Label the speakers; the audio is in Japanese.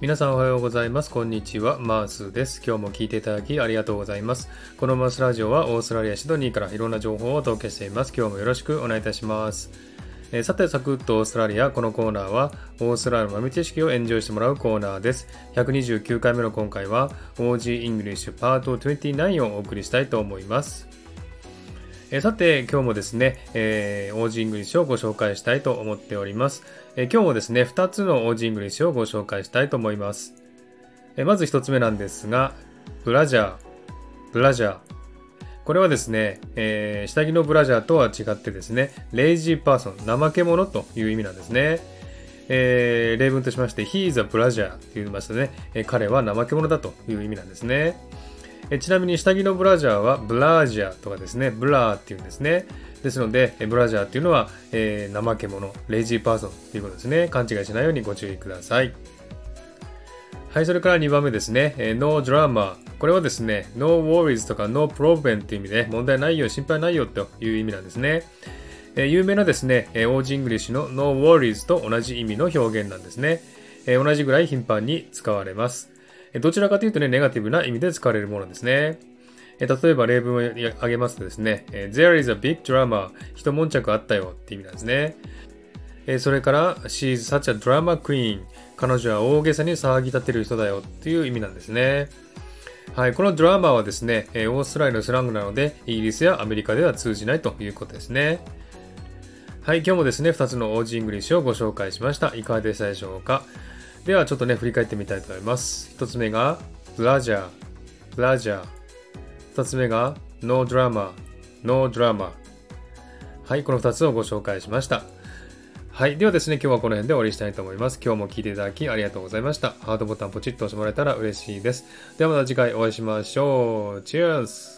Speaker 1: 皆さんおはようございます。こんにちは。マースです。今日も聞いていただきありがとうございます。このマースラジオはオーストラリア・シドニーからいろんな情報をお届けしています。今日もよろしくお願いいたします。えー、さて、サクッとオーストラリア。このコーナーはオーストラリアの豆知識をエンジョイしてもらうコーナーです。129回目の今回は Aussie English Part 29をお送りしたいと思います。えさて、今日もですね、えー、 Aussie English をご紹介したいと思っております。えー、今日もですね、2つの Aussie English をご紹介したいと思います。えー、まず1つ目なんですが、ブラジャー、ブラジャー。これはですね、えー、下着のブラジャーとは違ってですね、 lazy person、怠け者という意味なんですね。えー、例文としまして、he is a bludger と言いますとね、えー、彼は怠け者だという意味なんですね。えちなみに下着のブラジャーは brassiere とかですね、 bra っていうんですね。ですので、 bludger っていうのは、えー、怠け者、 lazy person ということですね。勘違いしないようにご注意ください。はい、それから2番目ですね。えー、no drama。これはですね、no worries とか no problem っていう意味で、問題ないよ、心配ないよという意味なんですね。えー、有名なですね、えー、 Aussie English の no worries と同じ意味の表現なんですね。えー、同じぐらい頻繁に使われます。どちらかというとね、ネガティブな意味で使われるものですね。例えば例文を挙げますとですね、There is a big drama 一悶着あったよって意味なんですね。それから She's such a drama queen 彼女は大げさに騒ぎ立てる人だよっていう意味なんですね。はい、この drama はですね、オーストラリアのスラングなので、イギリスやアメリカでは通じないということですね。はい、今日もですね、2つの Aussie English をご紹介しました。いかがでしたでしょうか？ではちょっとね、振り返ってみたいと思います。一つ目が、ブラジャー、ブラジャー。二つ目が、ノードラマ、ノードラマ。はい、この二つをご紹介しました。はい。ではですね、今日はこの辺で終わりしたいと思います。今日も聞いていただきありがとうございました。ハートボタンポチッと押してもらえたら嬉しいです。ではまた次回お会いしましょう。チェアーズ